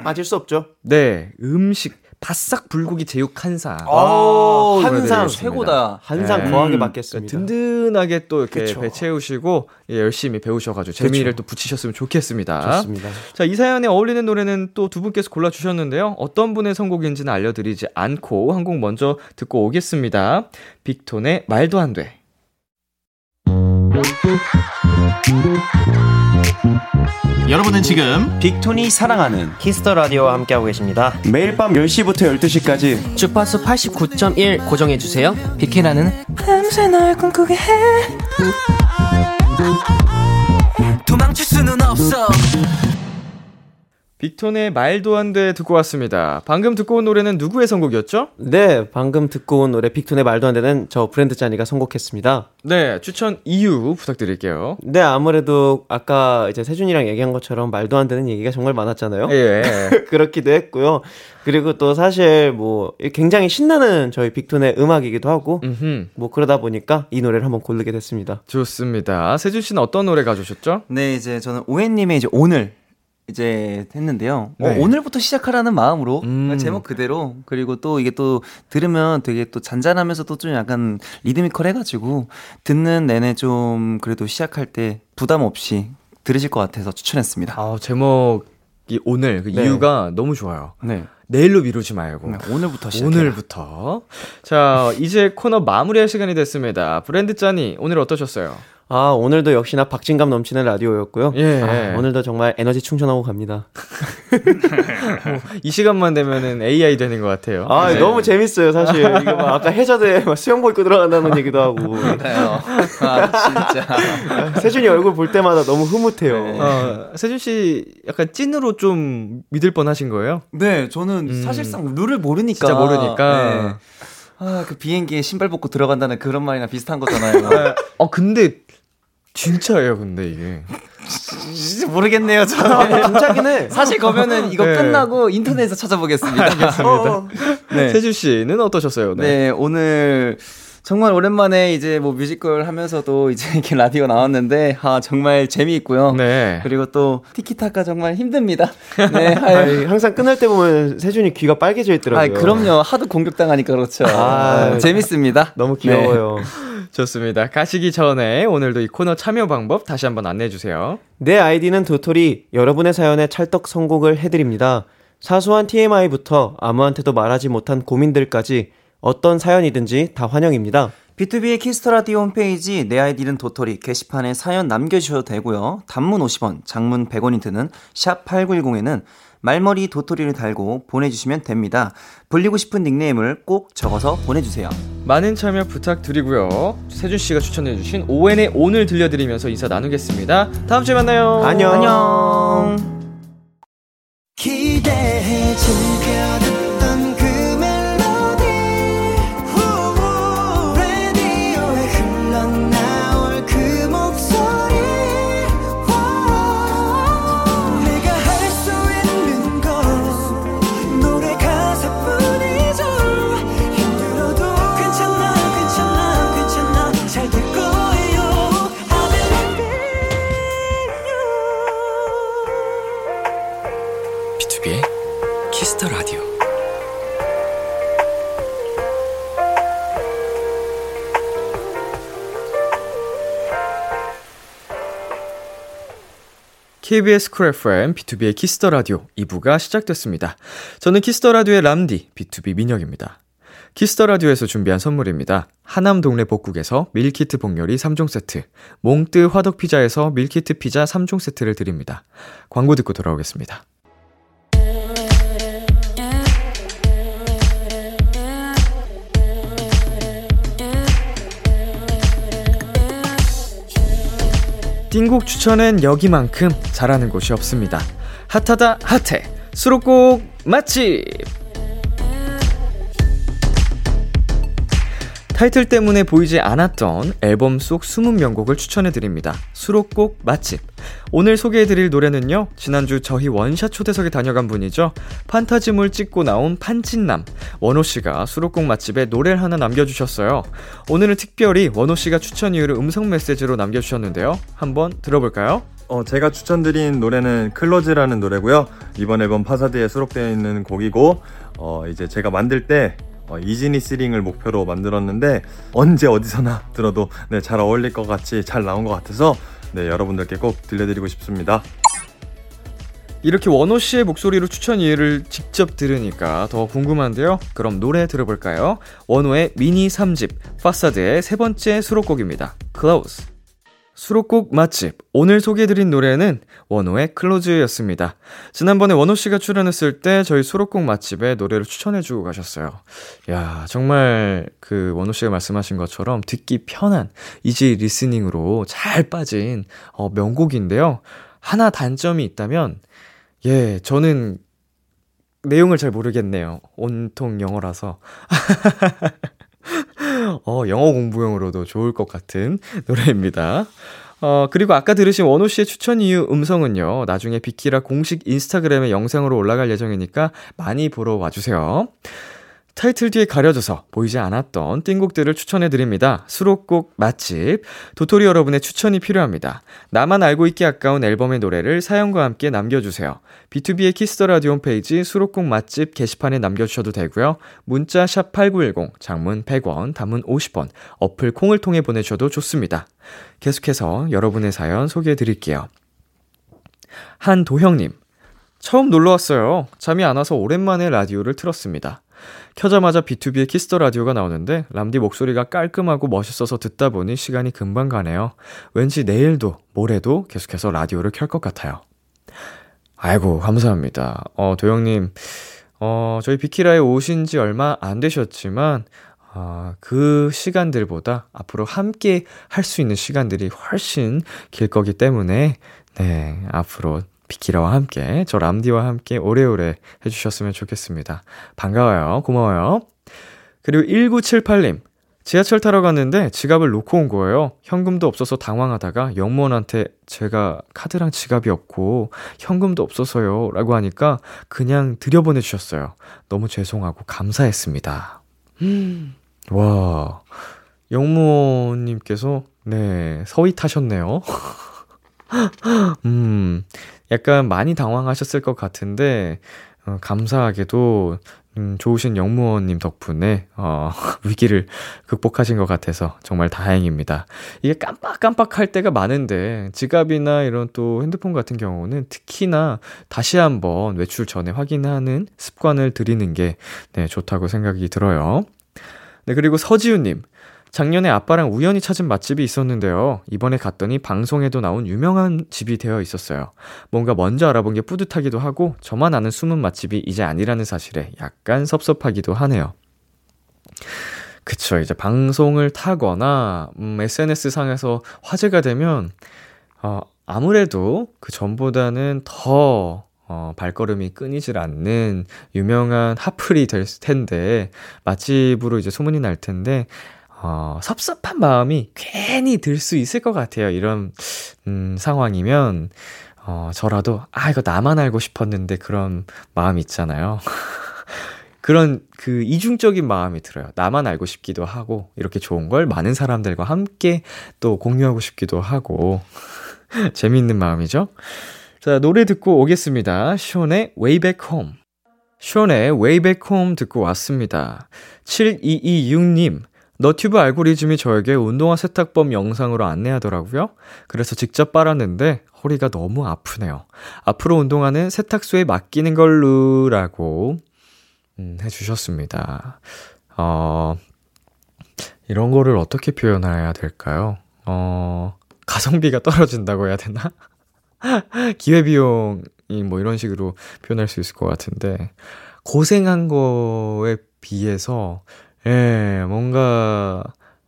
빠질 수 없죠. 네, 음식. 바싹 불고기 제육 한상. 오, 한상 최고다. 한상 네. 거하게 그러니까 받겠습니다. 든든하게 또 이렇게 그쵸. 배 채우시고 예, 열심히 배우셔가지고 재미를 또 붙이셨으면 좋겠습니다. 좋습니다. 자, 이 사연에 어울리는 노래는 또 두 분께서 골라주셨는데요. 어떤 분의 선곡인지는 알려드리지 않고 한 곡 먼저 듣고 오겠습니다. 빅톤의 말도 안 돼. 여러분은 지금 빅톤이 사랑하는 키스 더 라디오와 함께하고 계십니다. 매일 밤 10시부터 12시까지 주파수 89.1 고정해 주세요. 빅키라는 밤새 널 꿈꾸게 해 도망칠 수는 없어 빅톤의 말도 안 돼 듣고 왔습니다. 방금 듣고 온 노래는 누구의 선곡이었죠? 네, 방금 듣고 온 노래 빅톤의 말도 안 되는 저 브랜드 짠이가 선곡했습니다. 네, 추천 이유 부탁드릴게요. 네, 아무래도 아까 이제 세준이랑 얘기한 것처럼 말도 안 되는 얘기가 정말 많았잖아요. 예. 그렇기도 했고요. 그리고 또 사실 뭐 굉장히 신나는 저희 빅톤의 음악이기도 하고 음흠. 뭐 그러다 보니까 이 노래를 한번 고르게 됐습니다. 좋습니다. 세준 씨는 어떤 노래 가져오셨죠? 네 이제 저는 오해님의 이제 오늘 이제 했는데요. 어, 네. 오늘부터 시작하라는 마음으로 음. 제목 그대로 그리고 또 이게 또 들으면 되게 또 잔잔하면서도 좀 약간 리드미컬해가지고 듣는 내내 좀 그래도 시작할 때 부담 없이 들으실 것 같아서 추천했습니다. 아, 제목이 오늘 그 네. 이유가 너무 좋아요. 네. 내일로 미루지 말고. 네, 오늘부터 시작해. 오늘부터. 자, 이제 코너 마무리할 시간이 됐습니다. 브랜드 짠이 오늘 어떠셨어요? 아, 오늘도 역시나 박진감 넘치는 라디오였고요. 예. 아, 오늘도 정말 에너지 충전하고 갑니다. 이 시간만 되면은 AI 되는 것 같아요. 아, 네. 너무 재밌어요, 사실. 이거 막 아까 해저드에 막 수영복 입고 들어간다는 얘기도 하고. 맞아요. 아, 진짜. 세준이 얼굴 볼 때마다 너무 흐뭇해요. 네. 어, 세준 씨 약간 찐으로 좀 믿을 뻔 하신 거예요? 네, 저는 음. 사실상 룰을 모르니까. 진짜 모르니까. 네. 아, 그 비행기에 신발 벗고 들어간다는 그런 말이랑 비슷한 거잖아요. 어, 근데 진짜예요, 근데 이게. 진짜 모르겠네요, 저. 진짜긴 해. 사실 그러면은 이거 네. 끝나고 인터넷에서 찾아보겠습니다. 어, 네. 세준 씨는 어떠셨어요? 네, 오늘 정말 오랜만에 이제 뭐 뮤지컬 하면서도 이제 이렇게 라디오 나왔는데 아 정말 재미있고요. 네. 그리고 또 티키타카 정말 힘듭니다. 네. 아니, 항상 끝날 때 보면 세준이 귀가 빨개져 있더라고요. 아, 그럼요. 하도 공격당하니까 그렇죠. 아, 아, 재밌습니다. 너무 귀여워요. 좋습니다. 가시기 전에 오늘도 이 코너 참여 방법 다시 한번 안내해 주세요. 내 아이디는 도토리. 여러분의 사연에 찰떡 선곡을 해드립니다. 사소한 TMI부터 아무한테도 말하지 못한 고민들까지 어떤 사연이든지 다 환영입니다. 비투비의 키스 더 라디오 홈페이지 내 아이디는 도토리 게시판에 사연 남겨주셔도 되고요. 단문 50원, 장문 100원이 드는 샵 8910에는 말머리 도토리를 달고 보내주시면 됩니다. 불리고 싶은 닉네임을 꼭 적어서 보내주세요. 많은 참여 부탁드리고요. 세준 씨가 추천해 주신 오왠의 오늘 들려드리면서 인사 나누겠습니다. 다음 주에 만나요. 안녕. 안녕. KBS Cool FM, BTOB의 키스 더 라디오 2부가 시작됐습니다. 저는 키스 더 라디오의 람디, BTOB 민혁입니다. 키스 더 라디오에서 준비한 선물입니다. 하남 동네 복국에서 밀키트 복요리 3종 세트, 몽뜨 화덕 피자에서 밀키트 피자 3종 세트를 드립니다. 광고 듣고 돌아오겠습니다. 띵곡 추천은 여기만큼 잘하는 곳이 없습니다. 핫하다 핫해 수록곡 맛집 타이틀 때문에 보이지 않았던 앨범 속 숨은 명곡을 추천해드립니다. 수록곡 맛집. 오늘 소개해드릴 노래는요, 지난주 저희 원샷 초대석에 다녀간 분이죠. 판타지물 찍고 나온 판친남. 원호씨가 수록곡 맛집에 노래를 하나 남겨주셨어요. 오늘은 특별히 원호씨가 추천 이유를 음성 메시지로 남겨주셨는데요. 한번 들어볼까요? 어, 제가 추천드린 노래는 Close라는 노래고요. 이번 앨범 Facade에 수록되어 있는 곡이고, 어, 이제 제가 만들 때 어, easy listening을 목표로 만들었는데 언제 어디서나 들어도 네, 잘 어울릴 것 같이 잘 나온 것 같아서 네, 여러분들께 꼭 들려드리고 싶습니다. 이렇게 원호 씨의 목소리로 추천 이유를 직접 들으니까 더 궁금한데요. 그럼 노래 들어볼까요? 원호의 미니 3집, Facade의 세 번째 수록곡입니다. Close. 수록곡 맛집. 오늘 소개해드린 노래는 원호의 Close였습니다. 지난번에 원호 씨가 출연했을 때 저희 수록곡 맛집에 노래를 추천해주고 가셨어요. 야 정말 그 원호 씨가 말씀하신 것처럼 듣기 편한 easy listening으로 잘 빠진 어, 명곡인데요. 하나 단점이 있다면 예, 저는 내용을 잘 모르겠네요. 온통 영어라서. 어, 영어 공부용으로도 좋을 것 같은 노래입니다. 어, 그리고 아까 들으신 원호 씨의 추천 이유 음성은요, 나중에 비키라 공식 인스타그램에 영상으로 올라갈 예정이니까 많이 보러 와주세요. 타이틀 뒤에 가려져서 보이지 않았던 띵곡들을 추천해드립니다. 수록곡 맛집. 도토리 여러분의 추천이 필요합니다. 나만 알고 있기 아까운 앨범의 노래를 사연과 함께 남겨주세요. BTOB의 키스 더 라디오 홈페이지 수록곡 맛집 게시판에 남겨주셔도 되고요. 문자 샵 8910, 장문 100원, 단문 50원, 어플 콩을 통해 보내주셔도 좋습니다. 계속해서 여러분의 사연 소개해드릴게요. 한도형님. 처음 놀러 왔어요. 잠이 안 와서 오랜만에 라디오를 틀었습니다. 켜자마자 BTOB의 키스 더 라디오가 나오는데 람디 목소리가 깔끔하고 멋있어서 듣다 보니 시간이 금방 가네요. 왠지 내일도 모레도 계속해서 라디오를 켤 것 같아요. 아이고 감사합니다. 어 도영님 어 저희 비키라에 오신 지 얼마 안 되셨지만 어, 그 시간들보다 앞으로 함께 할 수 있는 시간들이 훨씬 길 거기 때문에 네 앞으로 비키라와 함께, 저 람디와 함께 오래오래 해주셨으면 좋겠습니다. 반가워요. 고마워요. 그리고 1978님. 지하철 타러 갔는데 지갑을 놓고 온 거예요. 현금도 없어서 당황하다가 영무원한테 제가 카드랑 지갑이 없고 현금도 없어서요. 라고 하니까 그냥 들여보내주셨어요. 너무 죄송하고 감사했습니다. 음. 와. 영무원님께서, 네, 서위 타셨네요. 음, 약간 많이 당황하셨을 것 같은데, 어, 감사하게도, 음, 좋으신 영무원님 덕분에, 어, 위기를 극복하신 것 같아서 정말 다행입니다. 이게 깜빡깜빡 할 때가 많은데, 지갑이나 이런 또 핸드폰 같은 경우는 특히나 다시 한번 외출 전에 확인하는 습관을 들이는 게, 네, 좋다고 생각이 들어요. 네, 그리고 서지우님. 작년에 아빠랑 우연히 찾은 맛집이 있었는데요. 이번에 갔더니 방송에도 나온 유명한 집이 되어 있었어요. 뭔가 먼저 알아본 게 뿌듯하기도 하고 저만 아는 숨은 맛집이 이제 아니라는 사실에 약간 섭섭하기도 하네요. 그쵸. 이제 방송을 타거나, 음, SNS상에서 화제가 되면, 어, 아무래도 그 전보다는 더, 어, 발걸음이 끊이질 않는 유명한 하플이 될 텐데, 맛집으로 이제 소문이 날 텐데, 어, 섭섭한 마음이 괜히 들 수 있을 것 같아요. 이런, 음, 상황이면, 어, 저라도, 아, 이거 나만 알고 싶었는데 그런 마음 있잖아요. 그런 그 이중적인 마음이 들어요. 나만 알고 싶기도 하고, 이렇게 좋은 걸 많은 사람들과 함께 또 공유하고 싶기도 하고, 재미있는 마음이죠? 자, 노래 듣고 오겠습니다. 쇼의 Way Back Home. 쇼의 Way Back Home 듣고 왔습니다. 7226님, 너튜브 알고리즘이 저에게 운동화 세탁법 영상으로 안내하더라고요. 그래서 직접 빨았는데 허리가 너무 아프네요. 앞으로 운동화는 세탁소에 맡기는 걸로 라고 음, 해주셨습니다. 어, 이런 거를 어떻게 표현해야 될까요? 어, 가성비가 떨어진다고 해야 되나? 기회비용이 뭐 이런 식으로 표현할 수 있을 것 같은데, 고생한 거에 비해서 예, 뭔가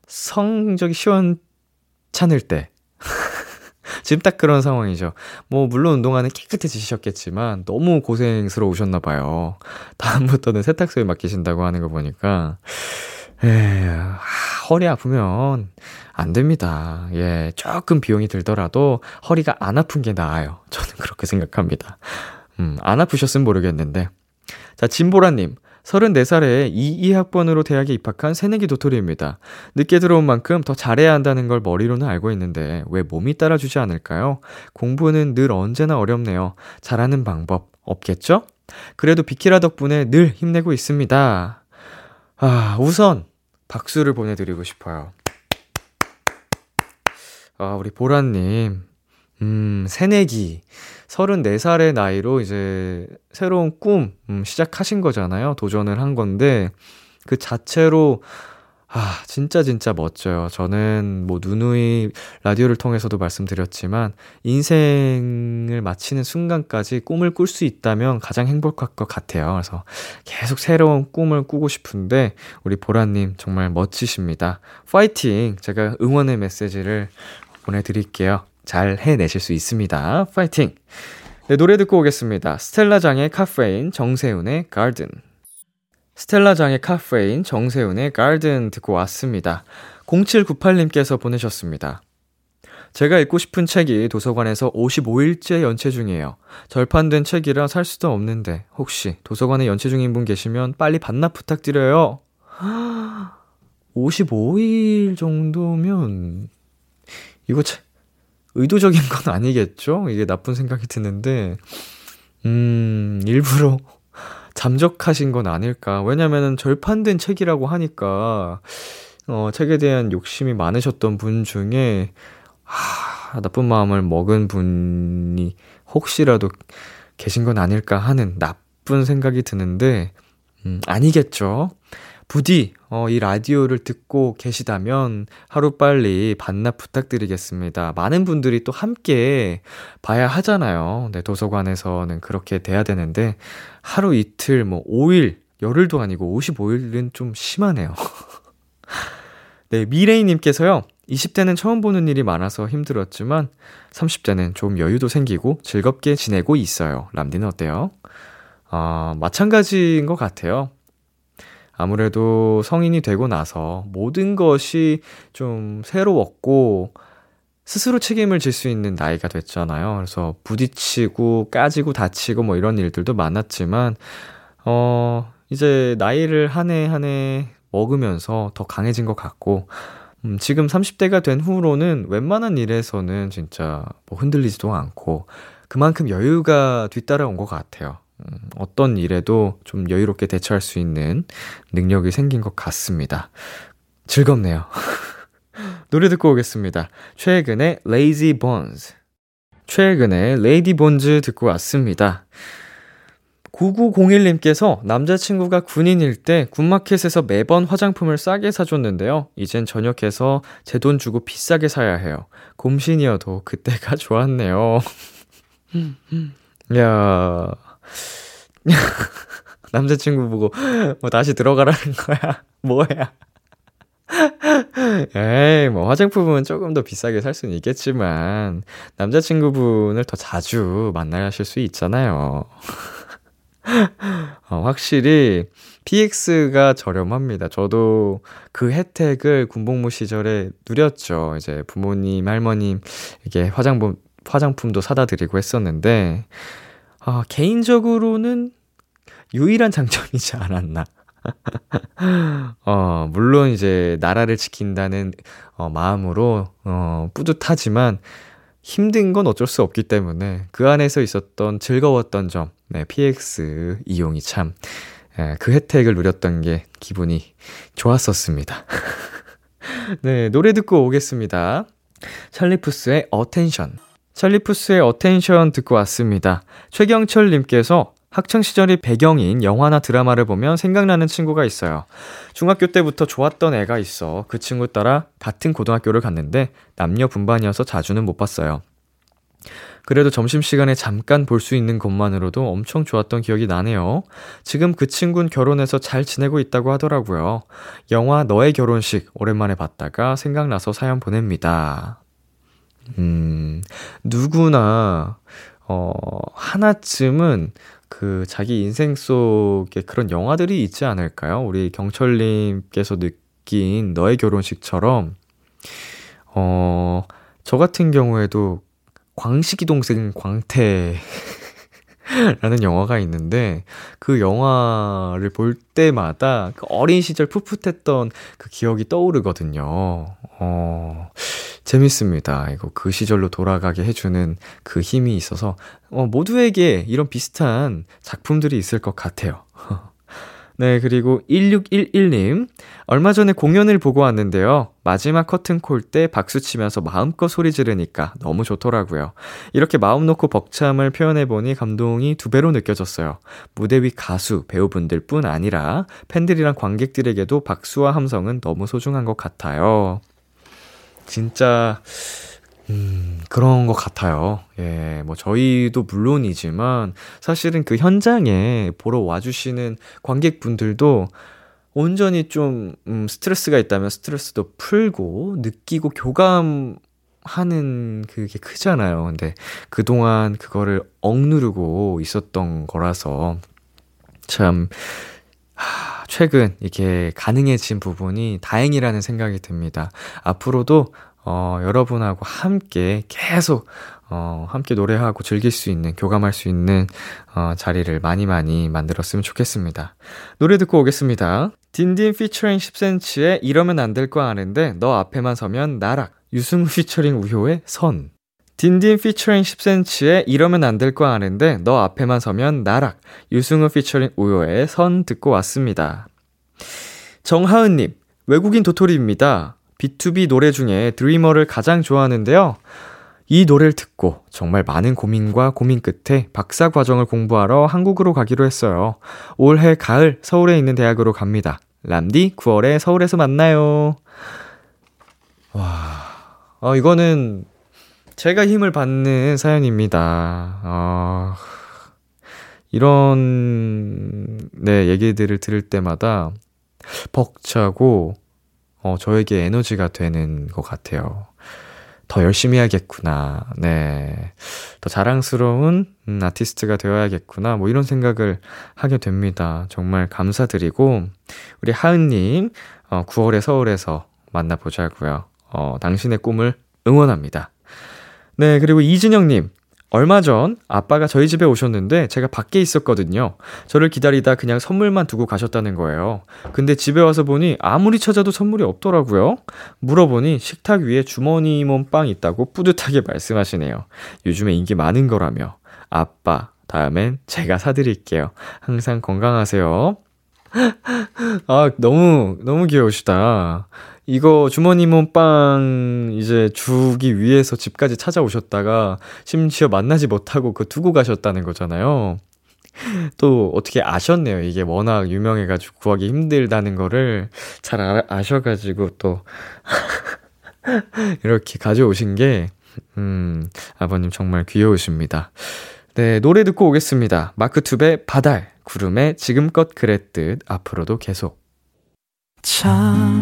성적이 시원찮을 때. 지금 딱 그런 상황이죠. 뭐, 물론 운동화는 깨끗해지셨겠지만, 너무 고생스러우셨나 봐요. 다음부터는 세탁소에 맡기신다고 하는 거 보니까, 예, 아, 허리 아프면 안 됩니다. 예, 조금 비용이 들더라도 허리가 안 아픈 게 나아요. 저는 그렇게 생각합니다. 음, 안 아프셨으면 모르겠는데. 자, 진보라님. 34살에 22학번으로 대학에 입학한 새내기 도토리입니다. 늦게 들어온 만큼 더 잘해야 한다는 걸 머리로는 알고 있는데 왜 몸이 따라주지 않을까요? 공부는 늘 언제나 어렵네요. 잘하는 방법 없겠죠? 그래도 비키라 덕분에 늘 힘내고 있습니다. 아, 우선 박수를 보내드리고 싶어요. 아, 우리 보라님. 음, 새내기. 34살의 나이로 이제 새로운 꿈, 음, 시작하신 거잖아요. 도전을 한 건데, 그 자체로, 아, 진짜 진짜 멋져요. 저는 뭐 누누이 라디오를 통해서도 말씀드렸지만, 인생을 마치는 순간까지 꿈을 꿀 수 있다면 가장 행복할 것 같아요. 그래서 계속 새로운 꿈을 꾸고 싶은데, 우리 보라 님 정말 멋지십니다. 파이팅! 제가 응원의 메시지를 보내 드릴게요. 잘 해내실 수 있습니다. 파이팅! 네, 노래 듣고 오겠습니다. 스텔라장의 카페인, 정세훈의 가든. 스텔라장의 카페인, 정세훈의 가든 듣고 왔습니다. 0798님께서 보내셨습니다. 제가 읽고 싶은 책이 도서관에서 55일째 연체 중이에요. 절판된 책이라 살 수도 없는데 혹시 도서관에 연체 중인 분 계시면 빨리 반납 부탁드려요. 55일 정도면 이거 참 의도적인 건 아니겠죠? 이게 나쁜 생각이 드는데, 음, 일부러 잠적하신 건 아닐까. 왜냐면은 절판된 책이라고 하니까, 어, 책에 대한 욕심이 많으셨던 분 중에, 아, 나쁜 마음을 먹은 분이 혹시라도 계신 건 아닐까 하는 나쁜 생각이 드는데, 음, 아니겠죠? 부디 어, 이 라디오를 듣고 계시다면 하루빨리 반납 부탁드리겠습니다. 많은 분들이 또 함께 봐야 하잖아요. 네, 도서관에서는 그렇게 돼야 되는데 하루 이틀 뭐 5일, 열흘도 아니고 55일은 좀 심하네요. 네, 미레이 님께서요. 20대는 처음 보는 일이 많아서 힘들었지만 30대는 좀 여유도 생기고 즐겁게 지내고 있어요. 람디는 어때요? 아, 마찬가지인 것 같아요. 아무래도 성인이 되고 나서 모든 것이 좀 새로웠고 스스로 책임을 질 수 있는 나이가 됐잖아요. 그래서 부딪히고 까지고 다치고 뭐 이런 일들도 많았지만 어 이제 나이를 한 해 한 해 먹으면서 더 강해진 것 같고 음, 지금 30대가 된 후로는 웬만한 일에서는 진짜 뭐 흔들리지도 않고 그만큼 여유가 뒤따라온 것 같아요. 음, 어떤 일에도 좀 여유롭게 대처할 수 있는 능력이 생긴 것 같습니다. 즐겁네요. 노래 듣고 오겠습니다. 최근에 Lazy Bones. 최근에 Lady Bones 듣고 왔습니다. 9901님께서 남자친구가 군인일 때 군마켓에서 매번 화장품을 싸게 사줬는데요. 이젠 전역해서 제 돈 주고 비싸게 사야 해요. 곰신이어도 그때가 좋았네요. 야 남자친구 보고 뭐 다시 들어가라는 거야? 뭐야? 에이, 뭐 화장품은 조금 더 비싸게 살 수는 있겠지만 남자친구분을 더 자주 만나실 수 있잖아요. 어, 확실히 PX가 저렴합니다. 저도 그 혜택을 군복무 시절에 누렸죠. 이제 부모님, 할머님, 이게 화장품, 화장품도 사다 드리고 했었는데, 아, 개인적으로는 유일한 장점이지 않았나. 어, 물론 이제 나라를 지킨다는 어, 마음으로 어, 뿌듯하지만 힘든 건 어쩔 수 없기 때문에 그 안에서 있었던 즐거웠던 점, 네, PX 이용이 참, 예, 그 혜택을 누렸던 게 기분이 좋았었습니다. 네, 노래 듣고 오겠습니다. Charlie Puth의 Attention. Charlie Puth의 Attention 듣고 왔습니다. 최경철님께서 학창시절이 배경인 영화나 드라마를 보면 생각나는 친구가 있어요. 중학교 때부터 좋았던 애가 있어 그 친구 따라 같은 고등학교를 갔는데 남녀 분반이어서 자주는 못 봤어요. 그래도 점심시간에 잠깐 볼 수 있는 것만으로도 엄청 좋았던 기억이 나네요. 지금 그 친구는 결혼해서 잘 지내고 있다고 하더라고요. 영화 너의 결혼식 오랜만에 봤다가 생각나서 사연 보냅니다. 음, 누구나, 어, 하나쯤은 그 자기 인생 속에 그런 영화들이 있지 않을까요? 우리 경철님께서 느낀 너의 결혼식처럼, 어, 저 같은 경우에도 광식이 동생 광태 라는 영화가 있는데 그 영화를 볼 때마다 그 어린 시절 풋풋했던 그 기억이 떠오르거든요. 어, 재밌습니다. 이거 그 시절로 돌아가게 해주는 그 힘이 있어서 어, 모두에게 이런 비슷한 작품들이 있을 것 같아요. 네, 그리고 1611님. 얼마 전에 공연을 보고 왔는데요. 마지막 커튼콜 때 박수 치면서 마음껏 소리 지르니까 너무 좋더라고요. 이렇게 마음 놓고 벅참을 표현해보니 감동이 두 배로 느껴졌어요. 무대 위 가수, 배우분들 뿐 아니라 팬들이랑 관객들에게도 박수와 함성은 너무 소중한 것 같아요. 진짜, 음, 그런 것 같아요. 예, 뭐, 저희도 물론이지만, 사실은 그 현장에 보러 와주시는 관객분들도 온전히 좀, 음, 스트레스가 있다면 스트레스도 풀고, 느끼고 교감하는 그게 크잖아요. 근데 그동안 그거를 억누르고 있었던 거라서, 참, 하, 최근 이게 가능해진 부분이 다행이라는 생각이 듭니다. 앞으로도 어, 여러분하고 함께 계속, 어, 함께 노래하고 즐길 수 있는, 교감할 수 있는, 어, 자리를 많이 많이 만들었으면 좋겠습니다. 노래 듣고 오겠습니다. 딘딘 피처링 10cm의 이러면 안 될 거 아는데, 너 앞에만 서면 나락. 유승우 피처링 우효의 선. 딘딘 피처링 10cm의 이러면 안 될 거 아는데, 너 앞에만 서면 나락. 유승우 피처링 우효의 선 듣고 왔습니다. 정하은님, 외국인 도토리입니다. B2B 노래 중에 드리머를 가장 좋아하는데요. 이 노래를 듣고 정말 많은 고민과 고민 끝에 박사 과정을 공부하러 한국으로 가기로 했어요. 올해 가을 서울에 있는 대학으로 갑니다. 람디 9월에 서울에서 만나요. 와, 어, 이거는 제가 힘을 받는 사연입니다. 어, 이런, 네, 얘기들을 들을 때마다 벅차고, 어, 저에게 에너지가 되는 것 같아요. 더 열심히 해야겠구나. 네. 더 자랑스러운 음, 아티스트가 되어야겠구나. 뭐 이런 생각을 하게 됩니다. 정말 감사드리고, 우리 하은님, 어, 9월에 서울에서 만나보자고요. 어, 당신의 꿈을 응원합니다. 네, 그리고 이진영님, 얼마 전 아빠가 저희 집에 오셨는데 제가 밖에 있었거든요. 저를 기다리다 그냥 선물만 두고 가셨다는 거예요. 근데 집에 와서 보니 아무리 찾아도 선물이 없더라고요. 물어보니 식탁 위에 주머니 몸 빵 있다고 뿌듯하게 말씀하시네요. 요즘에 인기 많은 거라며. 아빠, 다음엔 제가 사드릴게요. 항상 건강하세요. 아, 너무, 너무 귀여우시다. 이거 주머니 몸빵 이제 주기 위해서 집까지 찾아오셨다가 심지어 만나지 못하고 그 두고 가셨다는 거잖아요. 또 어떻게 아셨네요. 이게 워낙 유명해가지고 구하기 힘들다는 거를 잘 아, 아셔가지고 또 이렇게 가져오신 게, 음, 아버님 정말 귀여우십니다. 네, 노래 듣고 오겠습니다. 마크 투베 바달, 구름에 지금껏 그랬듯 앞으로도 계속. 참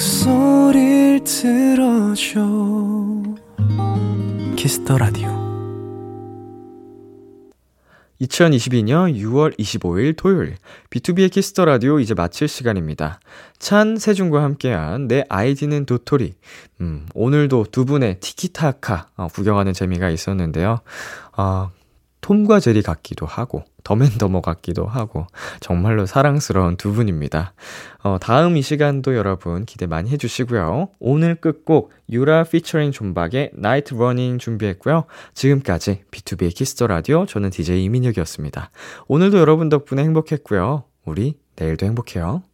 목소리를 들어줘 키스터 라디오 2022년 6월 25일 토요일 BTOB의 키스 더 라디오 이제 마칠 시간입니다. 찬 세준과 함께한 내 아이디는 도토리. 음, 오늘도 두 분의 티키타카 어, 구경하는 재미가 있었는데요. 어, 톰과 제리 같기도 하고 Dumb and Dumber 같기도 하고 정말로 사랑스러운 두 분입니다. 어, 다음 이 시간도 여러분 기대 많이 해주시고요. 오늘 끝곡 유라 피처링 존박의 Night Running 준비했고요. 지금까지 BTOB의 키스 더 라디오 저는 DJ 이민혁이었습니다. 오늘도 여러분 덕분에 행복했고요. 우리 내일도 행복해요.